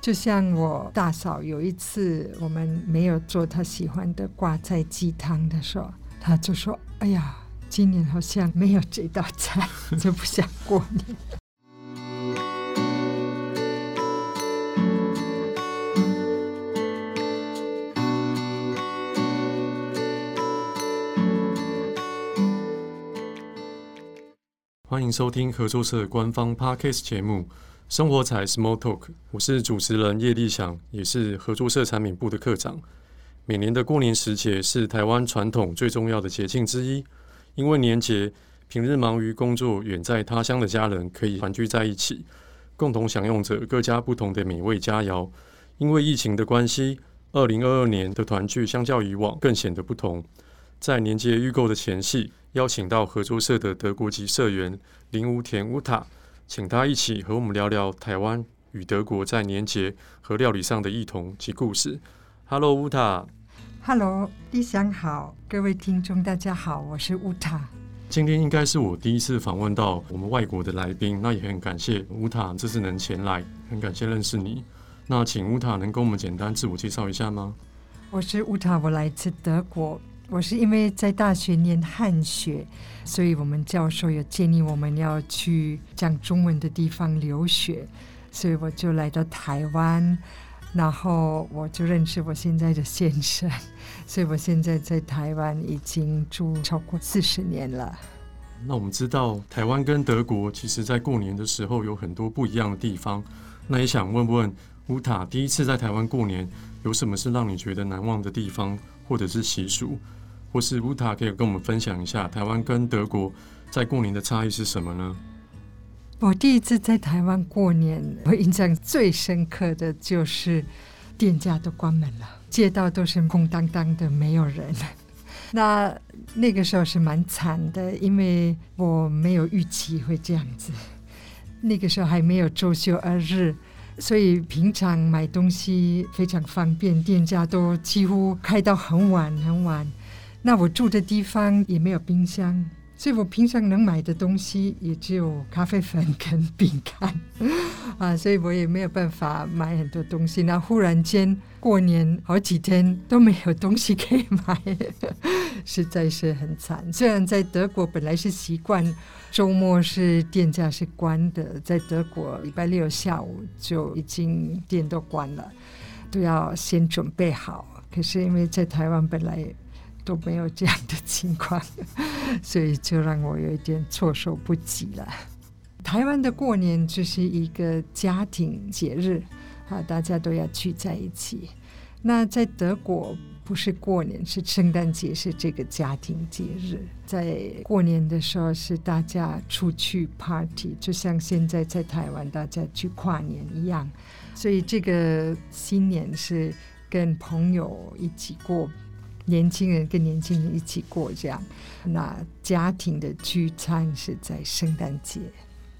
就像我大嫂有一次，我们没有做她喜欢的挂菜鸡汤的时候，她就说：“哎呀，今年好像没有这道菜，就不想过年。” 欢迎收听合作社官方 Podcast 节目。生活彩 Small Talk，我是主持人叶立祥，也是合作社产品部的课长。每年的过年时节是台湾传统最重要的节庆之一，因为年节，平日忙于工作远在他乡的家人可以团聚在一起，共同享用着各家不同的美味佳肴。因为疫情的关系，二零二二年的团聚相较以往更显得不同。在年节预购的前夕，邀请到合作社的德国籍社员林无田乌塔。请他一起和我们聊聊台湾与德国在年节和料理上的异同及故事。Hello，乌塔。Hello，立祥好，各位听众大家好，我是乌塔。今天应该是我第一次访问到我们外国的来宾，那也很感谢乌塔这次能前来，很感谢认识你。那请乌塔能跟我们简单自我介绍一下吗？我是乌塔，我来自德国。我是因为在大学念汉学，所以我们教授有建议我们要去讲中文的地方留学，所以我就来到台湾，然后我就认识我现在的先生，所以我现在在台湾已经住超过四十年了。那我们知道台湾跟德国其实在过年的时候有很多不一样的地方，那也想问问乌塔，第一次在台湾过年有什么是让你觉得难忘的地方，或者是习俗？或是乌塔可以跟我们分享一下台湾跟德国在过年的差异是什么呢？我第一次在台湾过年，我印象最深刻的就是店家都关门了，街道都是空荡荡的，没有人。那那个时候是蛮惨的，因为我没有预期会这样子。那个时候还没有周休二日，所以平常买东西非常方便，店家都几乎开到很晚很晚。那我住的地方也没有冰箱，所以我平常能买的东西也只有咖啡粉跟饼干，啊，所以我也没有办法买很多东西。那忽然间过年好几天都没有东西可以买，实在是很惨。虽然在德国本来是习惯周末是店家是关的，在德国礼拜六下午就已经店都关了，都要先准备好。可是因为在台湾本来都没有这样的情况，所以就让我有一点措手不及了。台湾的过年就是一个家庭节日，啊，大家都要聚在一起。那在德国不是过年，是圣诞节，是这个家庭节日。在过年的时候是大家出去 party，就像现在在台湾大家去跨年一样。所以这个新年是跟朋友一起过。年轻人跟年轻人一起过这样，那家庭的聚餐是在圣诞节。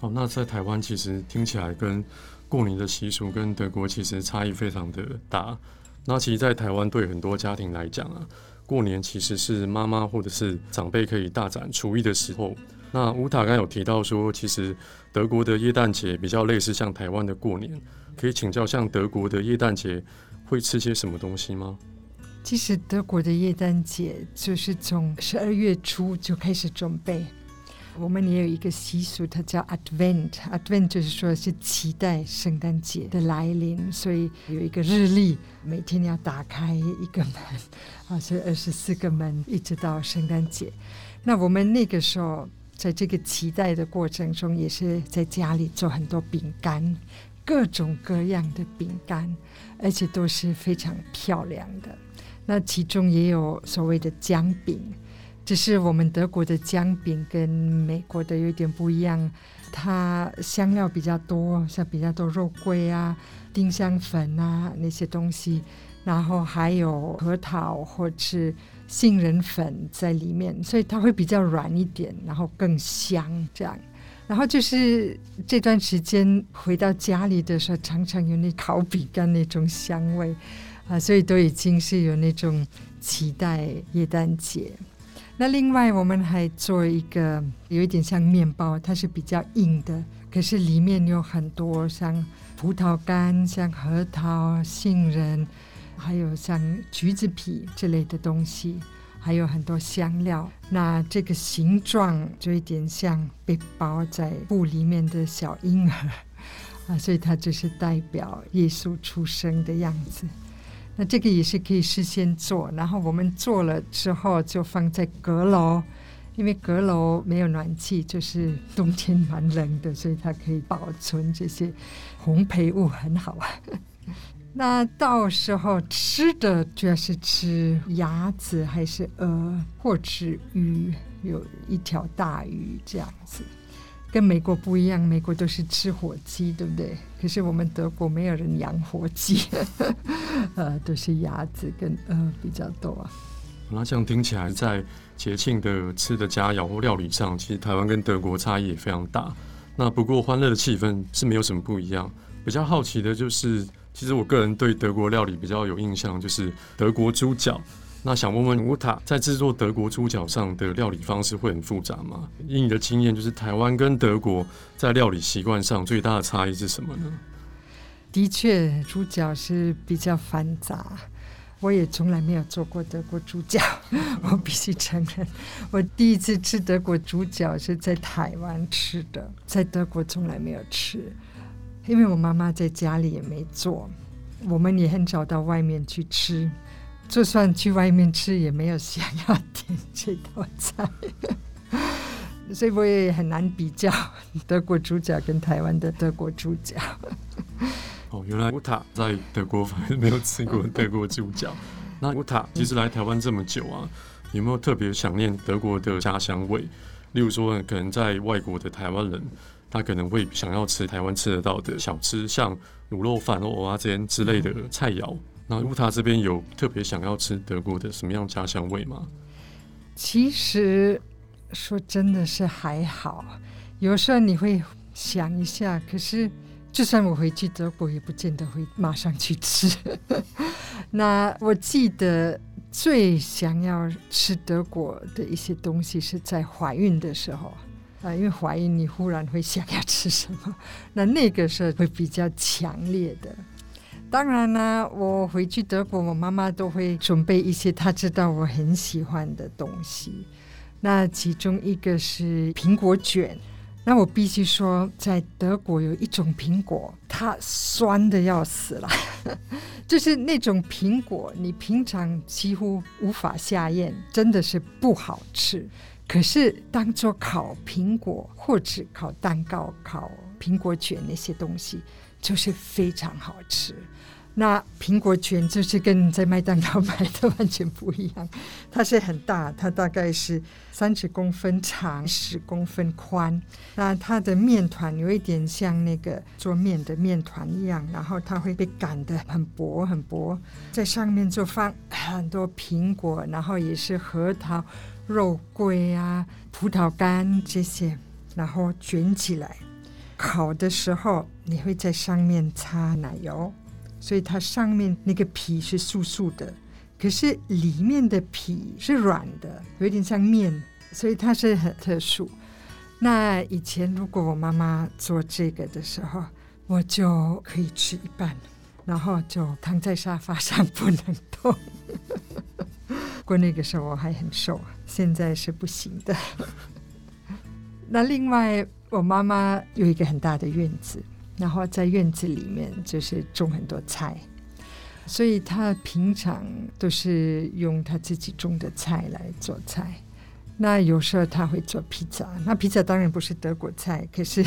哦，那在台湾其实听起来跟过年的习俗跟德国其实差异非常的大。那其实，在台湾对很多家庭来讲啊，过年其实是妈妈或者是长辈可以大展厨艺的时候。那乌塔刚有提到说，其实德国的耶诞节比较类似像台湾的过年，可以请教像德国的耶诞节会吃些什么东西吗？其实德国的耶诞节就是从十二月初就开始准备。我们也有一个习俗，它叫 Advent。Advent 就是说是期待圣诞节的来临，所以有一个日历，每天要打开一个门，啊，是二十四个门，一直到圣诞节。那我们那个时候在这个期待的过程中，也是在家里做很多饼干，各种各样的饼干，而且都是非常漂亮的。那其中也有所谓的姜饼，只是我们德国的姜饼跟美国的有点不一样，它香料比较多，像比较多肉桂啊、丁香粉啊那些东西，然后还有核桃或是杏仁粉在里面，所以它会比较软一点，然后更香这样。然后就是这段时间回到家里的时候，常常有那烤饼干那种香味。啊，所以都已经是有那种期待耶诞节。那另外我们还做一个有一点像面包，它是比较硬的，可是里面有很多像葡萄干、像核桃、杏仁，还有像橘子皮之类的东西，还有很多香料。那这个形状就有点像被包在布里面的小婴儿啊，所以它就是代表耶稣出生的样子。那这个也是可以事先做，然后我们做了之后就放在阁楼。因为阁楼没有暖气，就是冬天蛮冷的，所以它可以保存这些烘焙物很好啊。那到时候吃的主要是吃鸭子还是鹅，或吃鱼，有一条大鱼这样子。跟美国不一样，美国都是吃火鸡，对不对？可是我们德国没有人养火鸡，呃，都是鸭子跟鹅比较多啊。那这样听起来，在节庆的吃的佳肴或料理上，其实台湾跟德国差异也非常大。那不过欢乐的气氛是没有什么不一样。比较好奇的就是，其实我个人对德国料理比较有印象，就是德国猪脚。那想问问乌塔，在制作德国猪脚上的料理方式会很复杂吗？以你的经验，就是台湾跟德国在料理习惯上最大的差异是什么呢？的确，猪脚是比较繁杂。我也从来没有做过德国猪脚，我必须承认，我第一次吃德国猪脚是在台湾吃的，在德国从来没有吃，因为我妈妈在家里也没做，我们也很少到外面去吃，就算去外面吃也没有想要点这道菜，所以我也很难比较德国猪脚跟台湾的德国猪脚。哦，原来乌塔在德国反而没有吃过德国猪脚。那乌塔其实来台湾这么久啊，有没有特别想念德国的家乡味？例如说，可能在外国的台湾人，他可能会想要吃台湾吃得到的小吃，像卤肉饭、蚵仔煎之类的菜肴。那乌塔这边有特别想要吃德国的什么样家乡味吗？其实说真的是还好，有时候你会想一下，可是。就算我回去德国，也不见得会马上去吃。那我记得最想要吃德国的一些东西是在怀孕的时候啊，因为怀孕你忽然会想要吃什么，那那个时候会比较强烈的。当然呢，我回去德国，我妈妈都会准备一些她知道我很喜欢的东西。那其中一个是苹果卷。那我必须说，在德国有一种苹果，它酸的要死了，就是那种苹果，你平常几乎无法下咽，真的是不好吃。可是当做烤苹果或者烤蛋糕、烤苹果卷那些东西，就是非常好吃。那苹果卷就是跟在麦当劳 买的完全不一样，它是很大，它大概是三十公分长，十公分宽。那它的面团有一点像那个做面的面团一样，然后它会被擀的很薄很薄，在上面就放很多苹果，然后也是核桃、肉桂啊、葡萄干这些，然后卷起来，烤的时候你会在上面擦奶油。所以它上面那个皮是酥酥的，可是里面的皮是软的，有点像面，所以它是很特殊。那以前如果我妈妈做这个的时候，我就可以吃一半，然后就躺在沙发上不能动。不 过那个时候我还很瘦，现在是不行的。那另外，我妈妈有一个很大的院子。然后在院子里面就是种很多菜，所以他平常都是用他自己种的菜来做菜。那有时候他会做披萨，那披萨当然不是德国菜，可是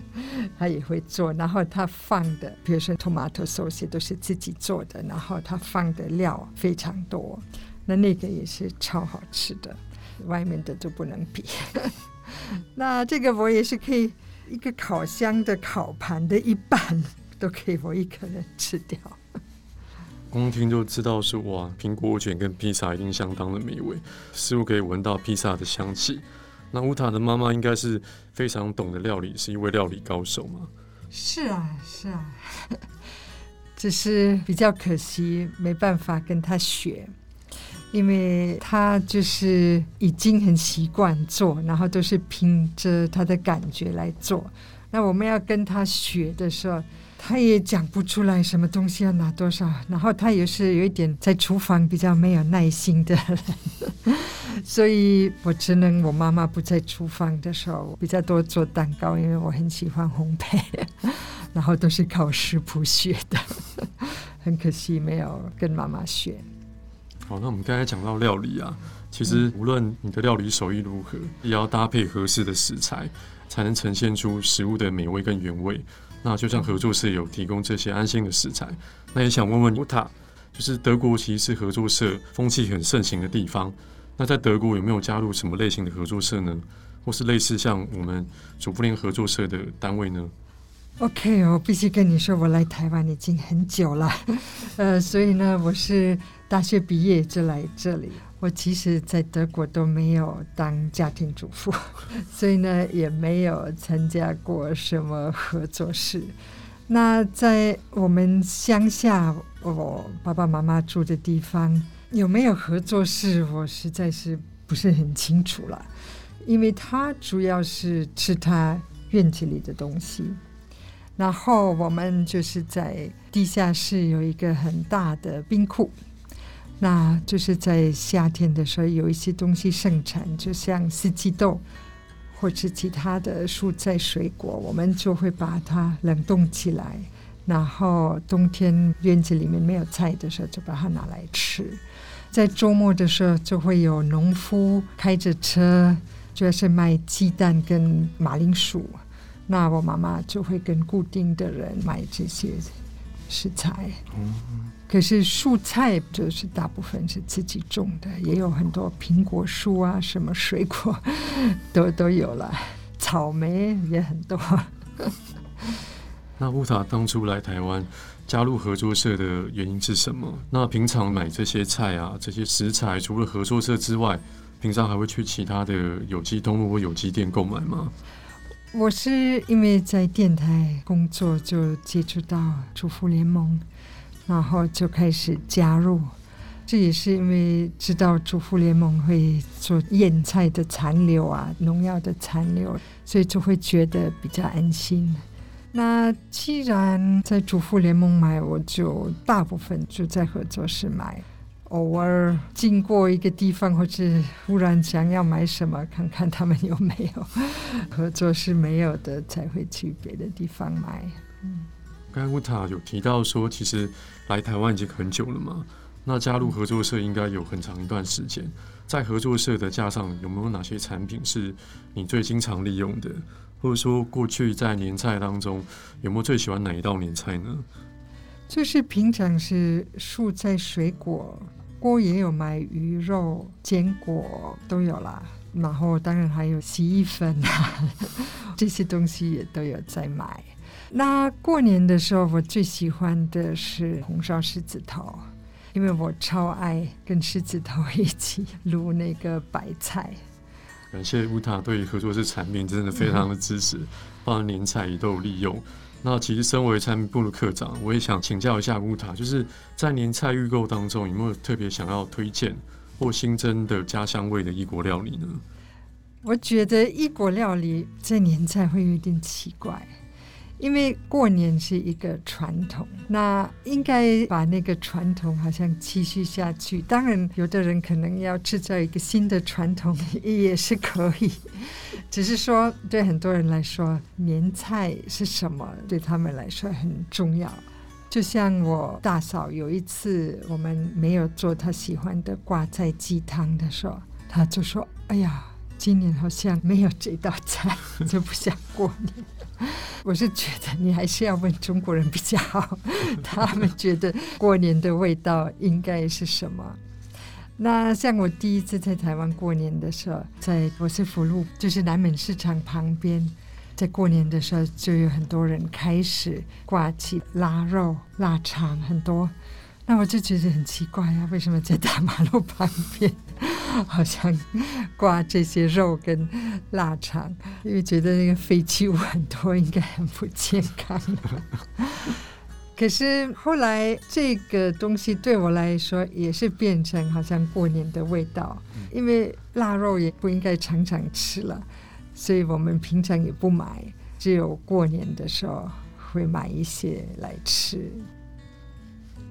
他也会做。然后他放的，比如说 tomato sauce 都是自己做的，然后他放的料非常多，那那个也是超好吃的，外面的都不能比。那这个我也是可以。一个烤箱的烤盘的一半都可以我一个人吃掉。光听就知道是哇，苹果卷跟披萨一定相当的美味，似乎可以闻到披萨的香气。那乌塔的妈妈应该是非常懂得料理，是一位料理高手吗？是啊，是啊，只是比较可惜，没办法跟她学。因为他就是已经很习惯做，然后都是凭着他的感觉来做。那我们要跟他学的时候，他也讲不出来什么东西要拿多少，然后他也是有一点在厨房比较没有耐心的人，所以我只能我妈妈不在厨房的时候比较多做蛋糕，因为我很喜欢烘焙，然后都是靠食谱学的，很可惜没有跟妈妈学。好，那我们刚才讲到料理啊，其实无论你的料理手艺如何，也要搭配合适的食材，才能呈现出食物的美味跟原味。那就像合作社有提供这些安心的食材，那也想问问 Uta，就是德国其实是合作社风气很盛行的地方。那在德国有没有加入什么类型的合作社呢？或是类似像我们主妇联合作社的单位呢？OK，我必须跟你说，我来台湾已经很久了，呃，所以呢，我是大学毕业就来这里。我其实，在德国都没有当家庭主妇，所以呢，也没有参加过什么合作社。那在我们乡下，我爸爸妈妈住的地方有没有合作社，我实在是不是很清楚了。因为他主要是吃他院子里的东西，然后我们就是在地下室有一个很大的冰库。那就是在夏天的时候，有一些东西盛产，就像四季豆或是其他的蔬菜水果，我们就会把它冷冻起来，然后冬天院子里面没有菜的时候，就把它拿来吃。在周末的时候，就会有农夫开着车，主要是卖鸡蛋跟马铃薯。那我妈妈就会跟固定的人买这些食材。嗯可是蔬菜就是大部分是自己种的，也有很多苹果树啊，什么水果都都有了，草莓也很多。那乌塔当初来台湾加入合作社的原因是什么？那平常买这些菜啊，这些食材，除了合作社之外，平常还会去其他的有机通路或有机店购买吗？我是因为在电台工作，就接触到主妇联盟。然后就开始加入，这也是因为知道主妇联盟会做腌菜的残留啊，农药的残留，所以就会觉得比较安心。那既然在主妇联盟买，我就大部分就在合作社买，偶尔经过一个地方或者忽然想要买什么，看看他们有没有 合作是没有的，才会去别的地方买。嗯。刚才乌塔有提到说，其实来台湾已经很久了嘛。那加入合作社应该有很长一段时间。在合作社的架上，有没有哪些产品是你最经常利用的？或者说，过去在年菜当中，有没有最喜欢哪一道年菜呢？就是平常是蔬菜水果，锅也有买鱼肉、坚果都有啦。然后当然还有洗衣粉啊，这些东西也都有在买。那过年的时候，我最喜欢的是红烧狮子头，因为我超爱跟狮子头一起卤那个白菜。感谢乌塔对合作社产品真的非常的支持，包括年菜也都有利用。那其实身为产品部的课长，我也想请教一下乌塔，就是在年菜预购当中，有没有特别想要推荐或新增的家乡味的异国料理呢？我觉得异国料理在年菜会有点奇怪。因为过年是一个传统，那应该把那个传统好像继续下去。当然，有的人可能要制造一个新的传统 也是可以，只是说对很多人来说，年菜是什么，对他们来说很重要。就像我大嫂有一次，我们没有做她喜欢的挂菜鸡汤的时候，她就说：“哎呀，今年好像没有这道菜，就不想过年。”我是觉得你还是要问中国人比较好，他们觉得过年的味道应该是什么？那像我第一次在台湾过年的时候，在罗斯福路，就是南门市场旁边，在过年的时候就有很多人开始挂起腊肉、腊肠很多，那我就觉得很奇怪啊，为什么在大马路旁边？好像挂这些肉跟腊肠，因为觉得那个废弃物很多，应该很不健康。可是后来这个东西对我来说也是变成好像过年的味道，因为腊肉也不应该常常吃了，所以我们平常也不买，只有过年的时候会买一些来吃。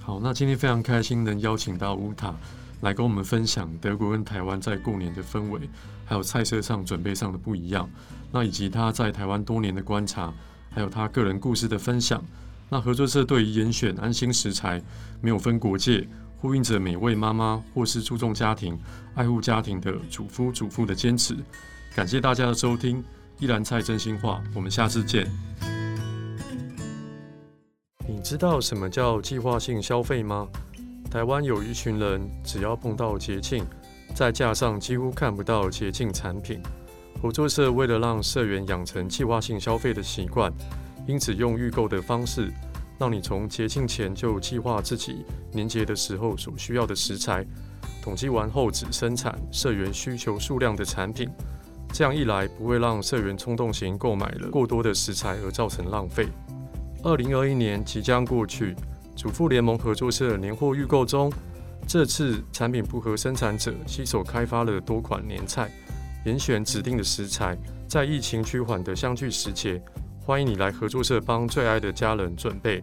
好，那今天非常开心能邀请到乌塔来跟我们分享德国跟台湾在过年的氛围，还有菜色上准备上的不一样，那以及他在台湾多年的观察，还有他个人故事的分享。那合作社对于严选安心食材，没有分国界，呼应着每位妈妈或是注重家庭、爱护家庭的主夫主妇的坚持。感谢大家的收听，依兰菜真心话，我们下次见。你知道什么叫计划性消费吗？台湾有一群人，只要碰到节庆，在架上几乎看不到节庆产品。合作社为了让社员养成计划性消费的习惯，因此用预购的方式，让你从节庆前就计划自己年节的时候所需要的食材，统计完后只生产社员需求数量的产品。这样一来，不会让社员冲动型购买了过多的食材而造成浪费。二零二一年即将过去，主妇联盟合作社年货预购中，这次产品部和生产者携手开发了多款年菜，严选指定的食材，在疫情趋缓的相聚时节，欢迎你来合作社帮最爱的家人准备。